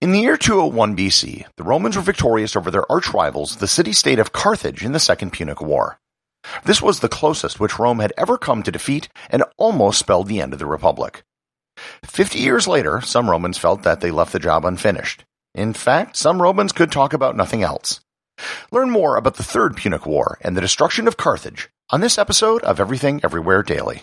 In the year 201 BC, the Romans were victorious over their arch rivals, the city-state of Carthage in the Second Punic War. This was the closest which Rome had ever come to defeat and almost spelled the end of the Republic. Fifty years later, some Romans felt that they left the job unfinished. In fact, some Romans could talk about nothing else. Learn more about the Third Punic War and the destruction of Carthage on this episode of Everything Everywhere Daily.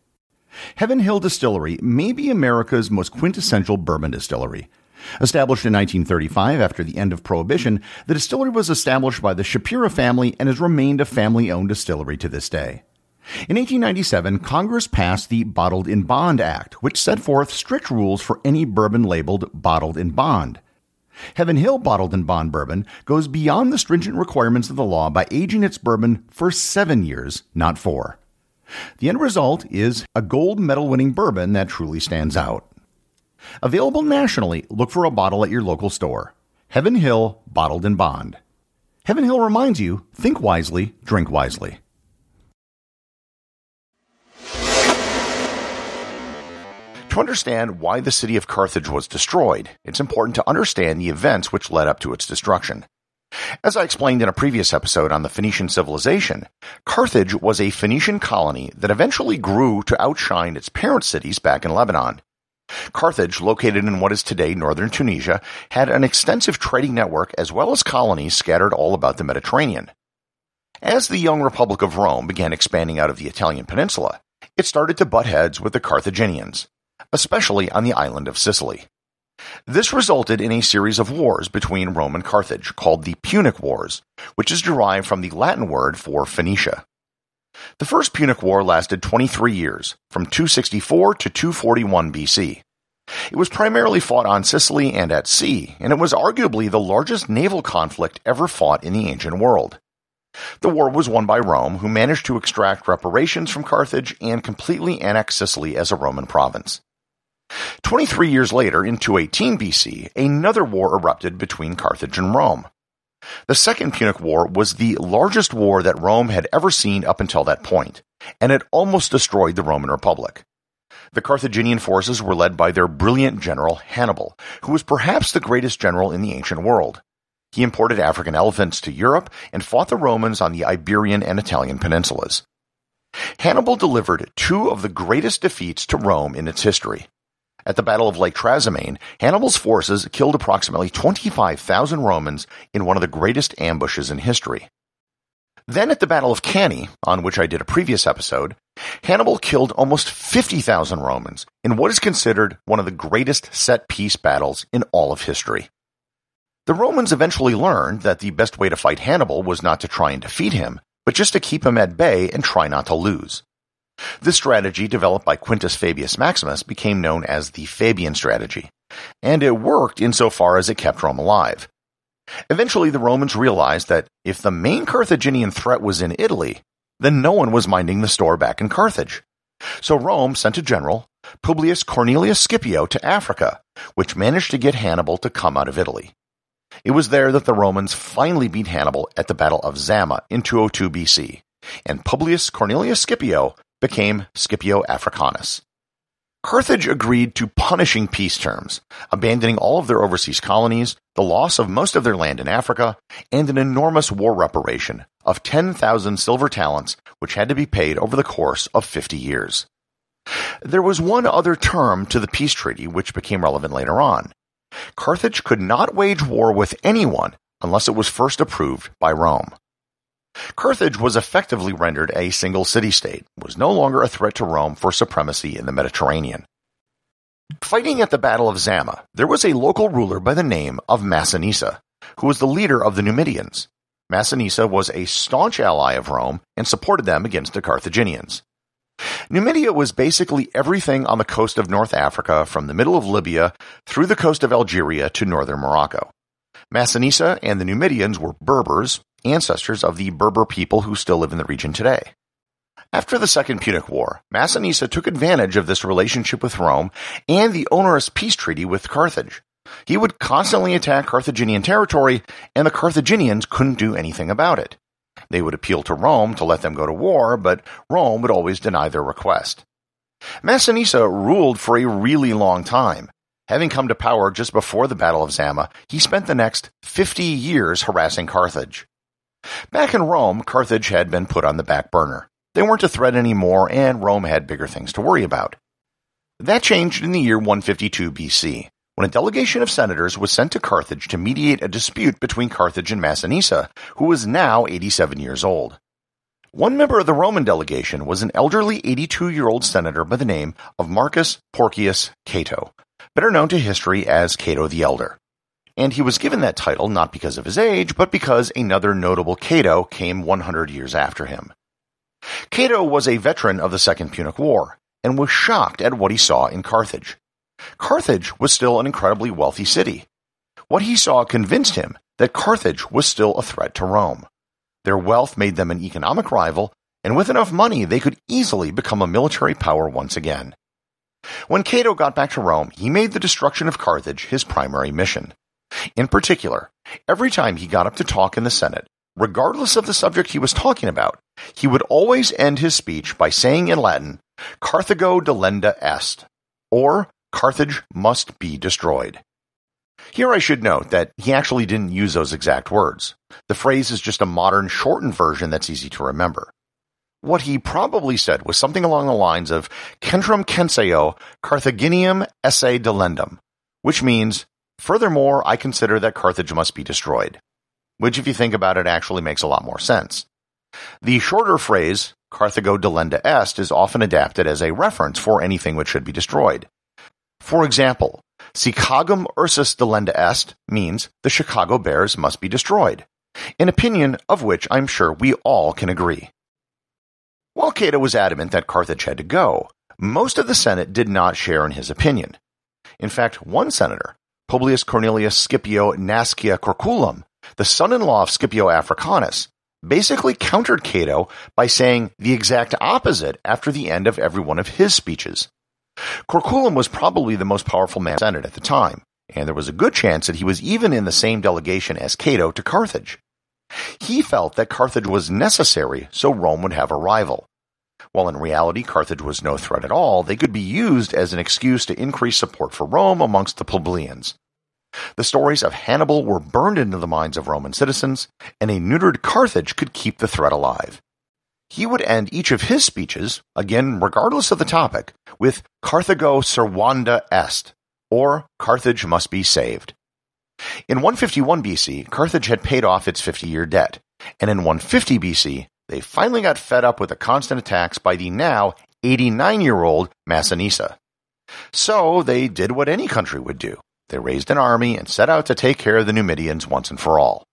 Heaven Hill Distillery may be America's most quintessential bourbon distillery. Established in 1935 after the end of Prohibition, the distillery was established by the Shapiro family and has remained a family owned distillery to this day. In 1897, Congress passed the Bottled in Bond Act, which set forth strict rules for any bourbon labeled bottled in bond. Heaven Hill Bottled in Bond bourbon goes beyond the stringent requirements of the law by aging its bourbon for seven years, not four. The end result is a gold medal winning bourbon that truly stands out. Available nationally, look for a bottle at your local store. Heaven Hill Bottled in Bond. Heaven Hill reminds you think wisely, drink wisely. To understand why the city of Carthage was destroyed, it's important to understand the events which led up to its destruction. As I explained in a previous episode on the Phoenician civilization, Carthage was a Phoenician colony that eventually grew to outshine its parent cities back in Lebanon. Carthage, located in what is today northern Tunisia, had an extensive trading network as well as colonies scattered all about the Mediterranean. As the young Republic of Rome began expanding out of the Italian peninsula, it started to butt heads with the Carthaginians, especially on the island of Sicily. This resulted in a series of wars between Rome and Carthage called the Punic Wars, which is derived from the Latin word for Phoenicia. The First Punic War lasted 23 years, from 264 to 241 BC. It was primarily fought on Sicily and at sea, and it was arguably the largest naval conflict ever fought in the ancient world. The war was won by Rome, who managed to extract reparations from Carthage and completely annex Sicily as a Roman province. 23 years later, in 218 BC, another war erupted between Carthage and Rome. The Second Punic War was the largest war that Rome had ever seen up until that point, and it almost destroyed the Roman Republic. The Carthaginian forces were led by their brilliant general Hannibal, who was perhaps the greatest general in the ancient world. He imported African elephants to Europe and fought the Romans on the Iberian and Italian peninsulas. Hannibal delivered two of the greatest defeats to Rome in its history. At the Battle of Lake Trasimene, Hannibal's forces killed approximately 25,000 Romans in one of the greatest ambushes in history. Then at the Battle of Cannae, on which I did a previous episode, Hannibal killed almost 50,000 Romans in what is considered one of the greatest set piece battles in all of history. The Romans eventually learned that the best way to fight Hannibal was not to try and defeat him, but just to keep him at bay and try not to lose. This strategy, developed by Quintus Fabius Maximus, became known as the Fabian strategy, and it worked insofar as it kept Rome alive. Eventually, the Romans realized that if the main Carthaginian threat was in Italy, then no one was minding the store back in Carthage. So Rome sent a general, Publius Cornelius Scipio, to Africa, which managed to get Hannibal to come out of Italy. It was there that the Romans finally beat Hannibal at the Battle of Zama in 202 BC, and Publius Cornelius Scipio became Scipio Africanus. Carthage agreed to punishing peace terms, abandoning all of their overseas colonies, the loss of most of their land in Africa, and an enormous war reparation of 10,000 silver talents which had to be paid over the course of 50 years. There was one other term to the peace treaty which became relevant later on. Carthage could not wage war with anyone unless it was first approved by Rome. Carthage was effectively rendered a single city-state, was no longer a threat to Rome for supremacy in the Mediterranean. Fighting at the Battle of Zama, there was a local ruler by the name of Massinissa, who was the leader of the Numidians. Massinissa was a staunch ally of Rome and supported them against the Carthaginians. Numidia was basically everything on the coast of North Africa from the middle of Libya through the coast of Algeria to northern Morocco. Massinissa and the Numidians were Berbers, ancestors of the Berber people who still live in the region today. After the Second Punic War, Massinissa took advantage of this relationship with Rome and the onerous peace treaty with Carthage. He would constantly attack Carthaginian territory, and the Carthaginians couldn't do anything about it. They would appeal to Rome to let them go to war, but Rome would always deny their request. Massinissa ruled for a really long time. Having come to power just before the Battle of Zama, he spent the next 50 years harassing Carthage. Back in Rome, Carthage had been put on the back burner. They weren't a threat anymore, and Rome had bigger things to worry about. That changed in the year 152 BC, when a delegation of senators was sent to Carthage to mediate a dispute between Carthage and Massinissa, who was now 87 years old. One member of the Roman delegation was an elderly 82 year old senator by the name of Marcus Porcius Cato, better known to history as Cato the Elder and he was given that title not because of his age, but because another notable Cato came 100 years after him. Cato was a veteran of the Second Punic War, and was shocked at what he saw in Carthage. Carthage was still an incredibly wealthy city. What he saw convinced him that Carthage was still a threat to Rome. Their wealth made them an economic rival, and with enough money they could easily become a military power once again. When Cato got back to Rome, he made the destruction of Carthage his primary mission. In particular, every time he got up to talk in the Senate, regardless of the subject he was talking about, he would always end his speech by saying in Latin, Carthago delenda est, or Carthage must be destroyed. Here I should note that he actually didn't use those exact words. The phrase is just a modern shortened version that's easy to remember. What he probably said was something along the lines of Ceterum censeo Carthaginium esse delendum, which means Furthermore, I consider that Carthage must be destroyed, which if you think about it actually makes a lot more sense. The shorter phrase, Carthago delenda est, is often adapted as a reference for anything which should be destroyed. For example, Chicagum ursus delenda est means the Chicago Bears must be destroyed, an opinion of which I'm sure we all can agree. While Cato was adamant that Carthage had to go, most of the Senate did not share in his opinion. In fact, one senator, Publius Cornelius Scipio Nasica Corculum, the son-in-law of Scipio Africanus, basically countered Cato by saying the exact opposite after the end of every one of his speeches. Corculum was probably the most powerful man in the Senate at the time, and there was a good chance that he was even in the same delegation as Cato to Carthage. He felt that Carthage was necessary so Rome would have a rival. While in reality Carthage was no threat at all, they could be used as an excuse to increase support for Rome amongst the plebeians. The stories of Hannibal were burned into the minds of Roman citizens, and a neutered Carthage could keep the threat alive. He would end each of his speeches, again regardless of the topic, with Carthago servanda est, or Carthage must be saved. In 151 BC, Carthage had paid off its 50 year debt, and in 150 BC, they finally got fed up with the constant attacks by the now 89 year old Massinissa. So they did what any country would do they raised an army and set out to take care of the Numidians once and for all.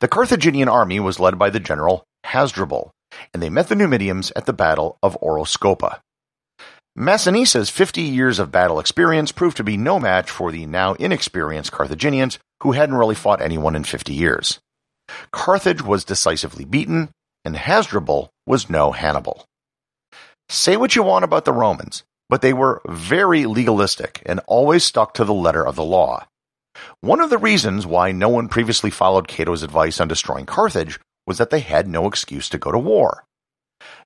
The Carthaginian army was led by the general Hasdrubal, and they met the Numidians at the Battle of Oroscopa. Massinissa's 50 years of battle experience proved to be no match for the now inexperienced Carthaginians who hadn't really fought anyone in 50 years. Carthage was decisively beaten, and Hasdrubal was no Hannibal. Say what you want about the Romans, but they were very legalistic and always stuck to the letter of the law. One of the reasons why no one previously followed Cato's advice on destroying Carthage was that they had no excuse to go to war.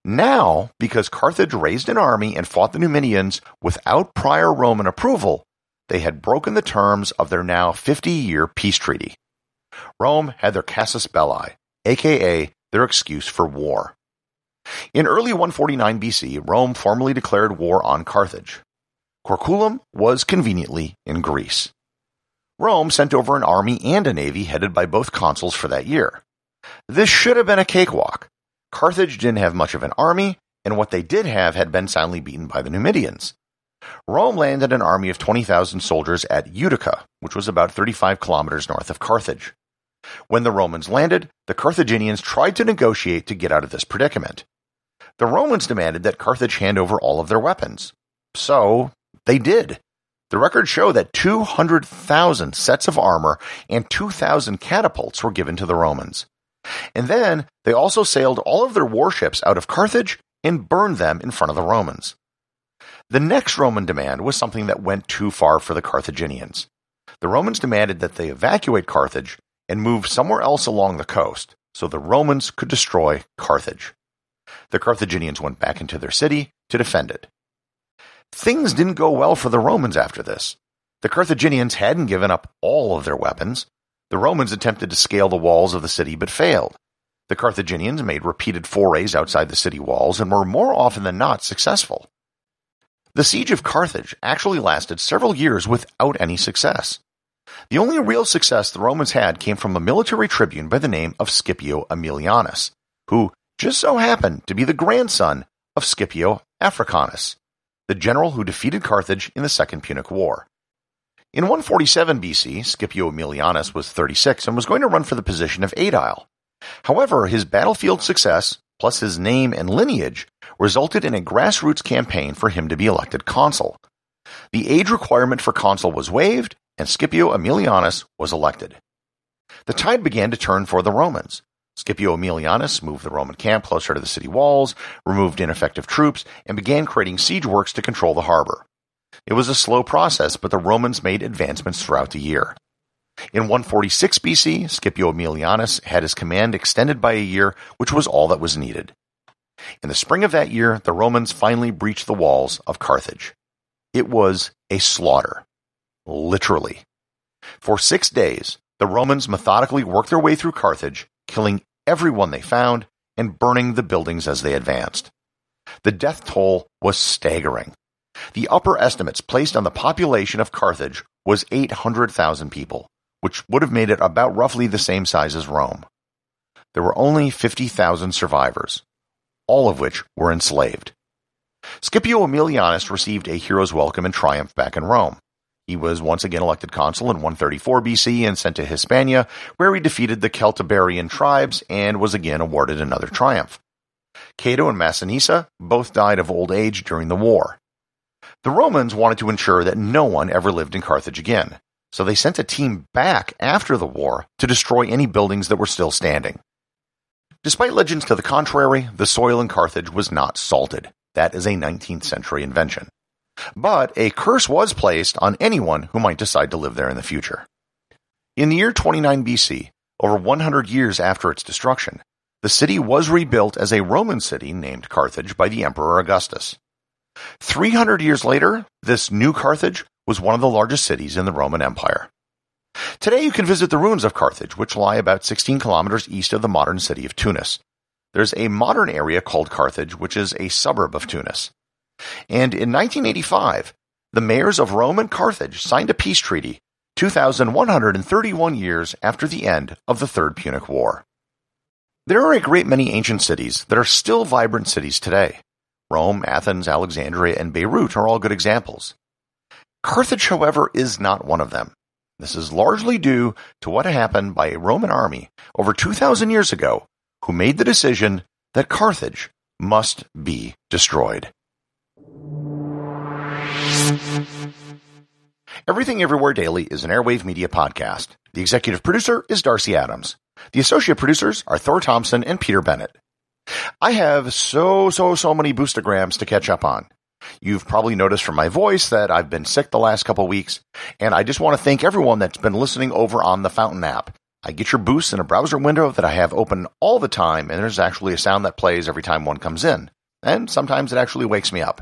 Now, because Carthage raised an army and fought the Numidians without prior Roman approval, they had broken the terms of their now 50 year peace treaty. Rome had their casus belli, aka their excuse for war. In early 149 BC, Rome formally declared war on Carthage. Corculum was conveniently in Greece. Rome sent over an army and a navy headed by both consuls for that year. This should have been a cakewalk. Carthage didn't have much of an army, and what they did have had been soundly beaten by the Numidians. Rome landed an army of 20,000 soldiers at Utica, which was about 35 kilometers north of Carthage. When the Romans landed, the Carthaginians tried to negotiate to get out of this predicament. The Romans demanded that Carthage hand over all of their weapons. So they did. The records show that 200,000 sets of armor and 2,000 catapults were given to the Romans. And then they also sailed all of their warships out of Carthage and burned them in front of the Romans. The next Roman demand was something that went too far for the Carthaginians. The Romans demanded that they evacuate Carthage and move somewhere else along the coast so the Romans could destroy Carthage the Carthaginians went back into their city to defend it. Things didn't go well for the Romans after this. The Carthaginians hadn't given up all of their weapons. The Romans attempted to scale the walls of the city but failed. The Carthaginians made repeated forays outside the city walls and were more often than not successful. The siege of Carthage actually lasted several years without any success. The only real success the Romans had came from a military tribune by the name of Scipio Aemilianus, who just so happened to be the grandson of Scipio Africanus, the general who defeated Carthage in the Second Punic War. In 147 BC, Scipio Aemilianus was 36 and was going to run for the position of aedile. However, his battlefield success, plus his name and lineage, resulted in a grassroots campaign for him to be elected consul. The age requirement for consul was waived, and Scipio Aemilianus was elected. The tide began to turn for the Romans. Scipio Aemilianus moved the Roman camp closer to the city walls, removed ineffective troops, and began creating siege works to control the harbor. It was a slow process, but the Romans made advancements throughout the year. In 146 BC, Scipio Aemilianus had his command extended by a year, which was all that was needed. In the spring of that year, the Romans finally breached the walls of Carthage. It was a slaughter. Literally. For six days, the Romans methodically worked their way through Carthage, killing everyone they found and burning the buildings as they advanced. The death toll was staggering. The upper estimates placed on the population of Carthage was 800,000 people, which would have made it about roughly the same size as Rome. There were only 50,000 survivors, all of which were enslaved. Scipio Aemilianus received a hero's welcome and triumph back in Rome. He was once again elected consul in 134 BC and sent to Hispania, where he defeated the Celtiberian tribes and was again awarded another triumph. Cato and Massinissa both died of old age during the war. The Romans wanted to ensure that no one ever lived in Carthage again, so they sent a team back after the war to destroy any buildings that were still standing. Despite legends to the contrary, the soil in Carthage was not salted. That is a 19th century invention. But a curse was placed on anyone who might decide to live there in the future. In the year 29 BC, over 100 years after its destruction, the city was rebuilt as a Roman city named Carthage by the Emperor Augustus. 300 years later, this new Carthage was one of the largest cities in the Roman Empire. Today you can visit the ruins of Carthage, which lie about 16 kilometers east of the modern city of Tunis. There's a modern area called Carthage, which is a suburb of Tunis. And in 1985, the mayors of Rome and Carthage signed a peace treaty 2,131 years after the end of the Third Punic War. There are a great many ancient cities that are still vibrant cities today. Rome, Athens, Alexandria, and Beirut are all good examples. Carthage, however, is not one of them. This is largely due to what happened by a Roman army over 2,000 years ago who made the decision that Carthage must be destroyed. Everything Everywhere Daily is an Airwave Media podcast. The executive producer is Darcy Adams. The associate producers are Thor Thompson and Peter Bennett. I have so, so, so many boostagrams to catch up on. You've probably noticed from my voice that I've been sick the last couple weeks, and I just want to thank everyone that's been listening over on the Fountain app. I get your boosts in a browser window that I have open all the time, and there's actually a sound that plays every time one comes in. And sometimes it actually wakes me up.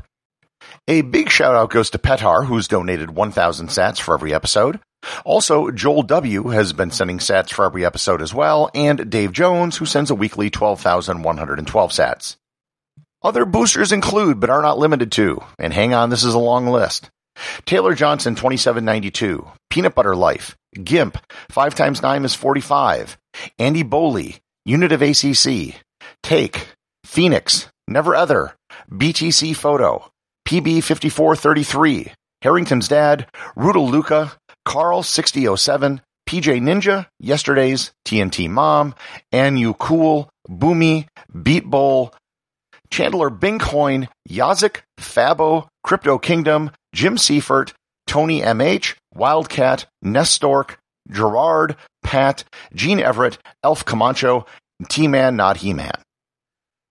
A big shout out goes to Petar, who's donated 1,000 sats for every episode. Also, Joel W. has been sending sats for every episode as well, and Dave Jones, who sends a weekly 12,112 sats. Other boosters include, but are not limited to, and hang on, this is a long list. Taylor Johnson, 2792, Peanut Butter Life, GIMP, 5 times 9 is 45, Andy Boley, Unit of ACC, Take, Phoenix, Never Other, BTC Photo, PB5433, Harrington's Dad, Rudel Luca, Carl6007, PJ Ninja, Yesterday's, TNT Mom, Anu Cool, Boomy, Beat Bowl, Chandler Bingcoin, Yazik, Fabo, Crypto Kingdom, Jim Seifert, Tony MH, Wildcat, Nestork, Gerard, Pat, Gene Everett, Elf Camacho, T-Man, not He-Man.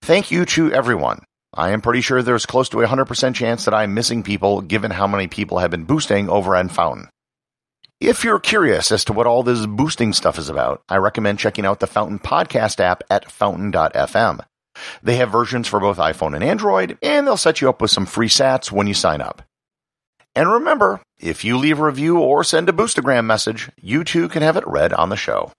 Thank you to everyone. I am pretty sure there's close to a 100% chance that I'm missing people given how many people have been boosting over on Fountain. If you're curious as to what all this boosting stuff is about, I recommend checking out the Fountain podcast app at fountain.fm. They have versions for both iPhone and Android, and they'll set you up with some free sats when you sign up. And remember, if you leave a review or send a boostagram message, you too can have it read on the show.